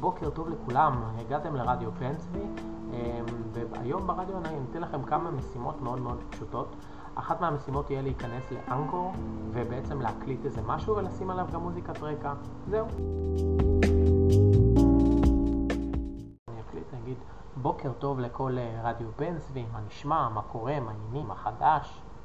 בוקר טוב לכולם, הגעתם לרדיו בן צבי והיום ברדיו אני אתן לכם כמה משימות מאוד מאוד פשוטות. אחת מהמשימות תהיה להיכנס לאנקור ובעצם להקליט איזה משהו ולשים עליו גם מוזיקת רקע. זהו. בוקר טוב לכל רדיו בן מה נשמע, מה קורה, מה העניינים, מה חדש.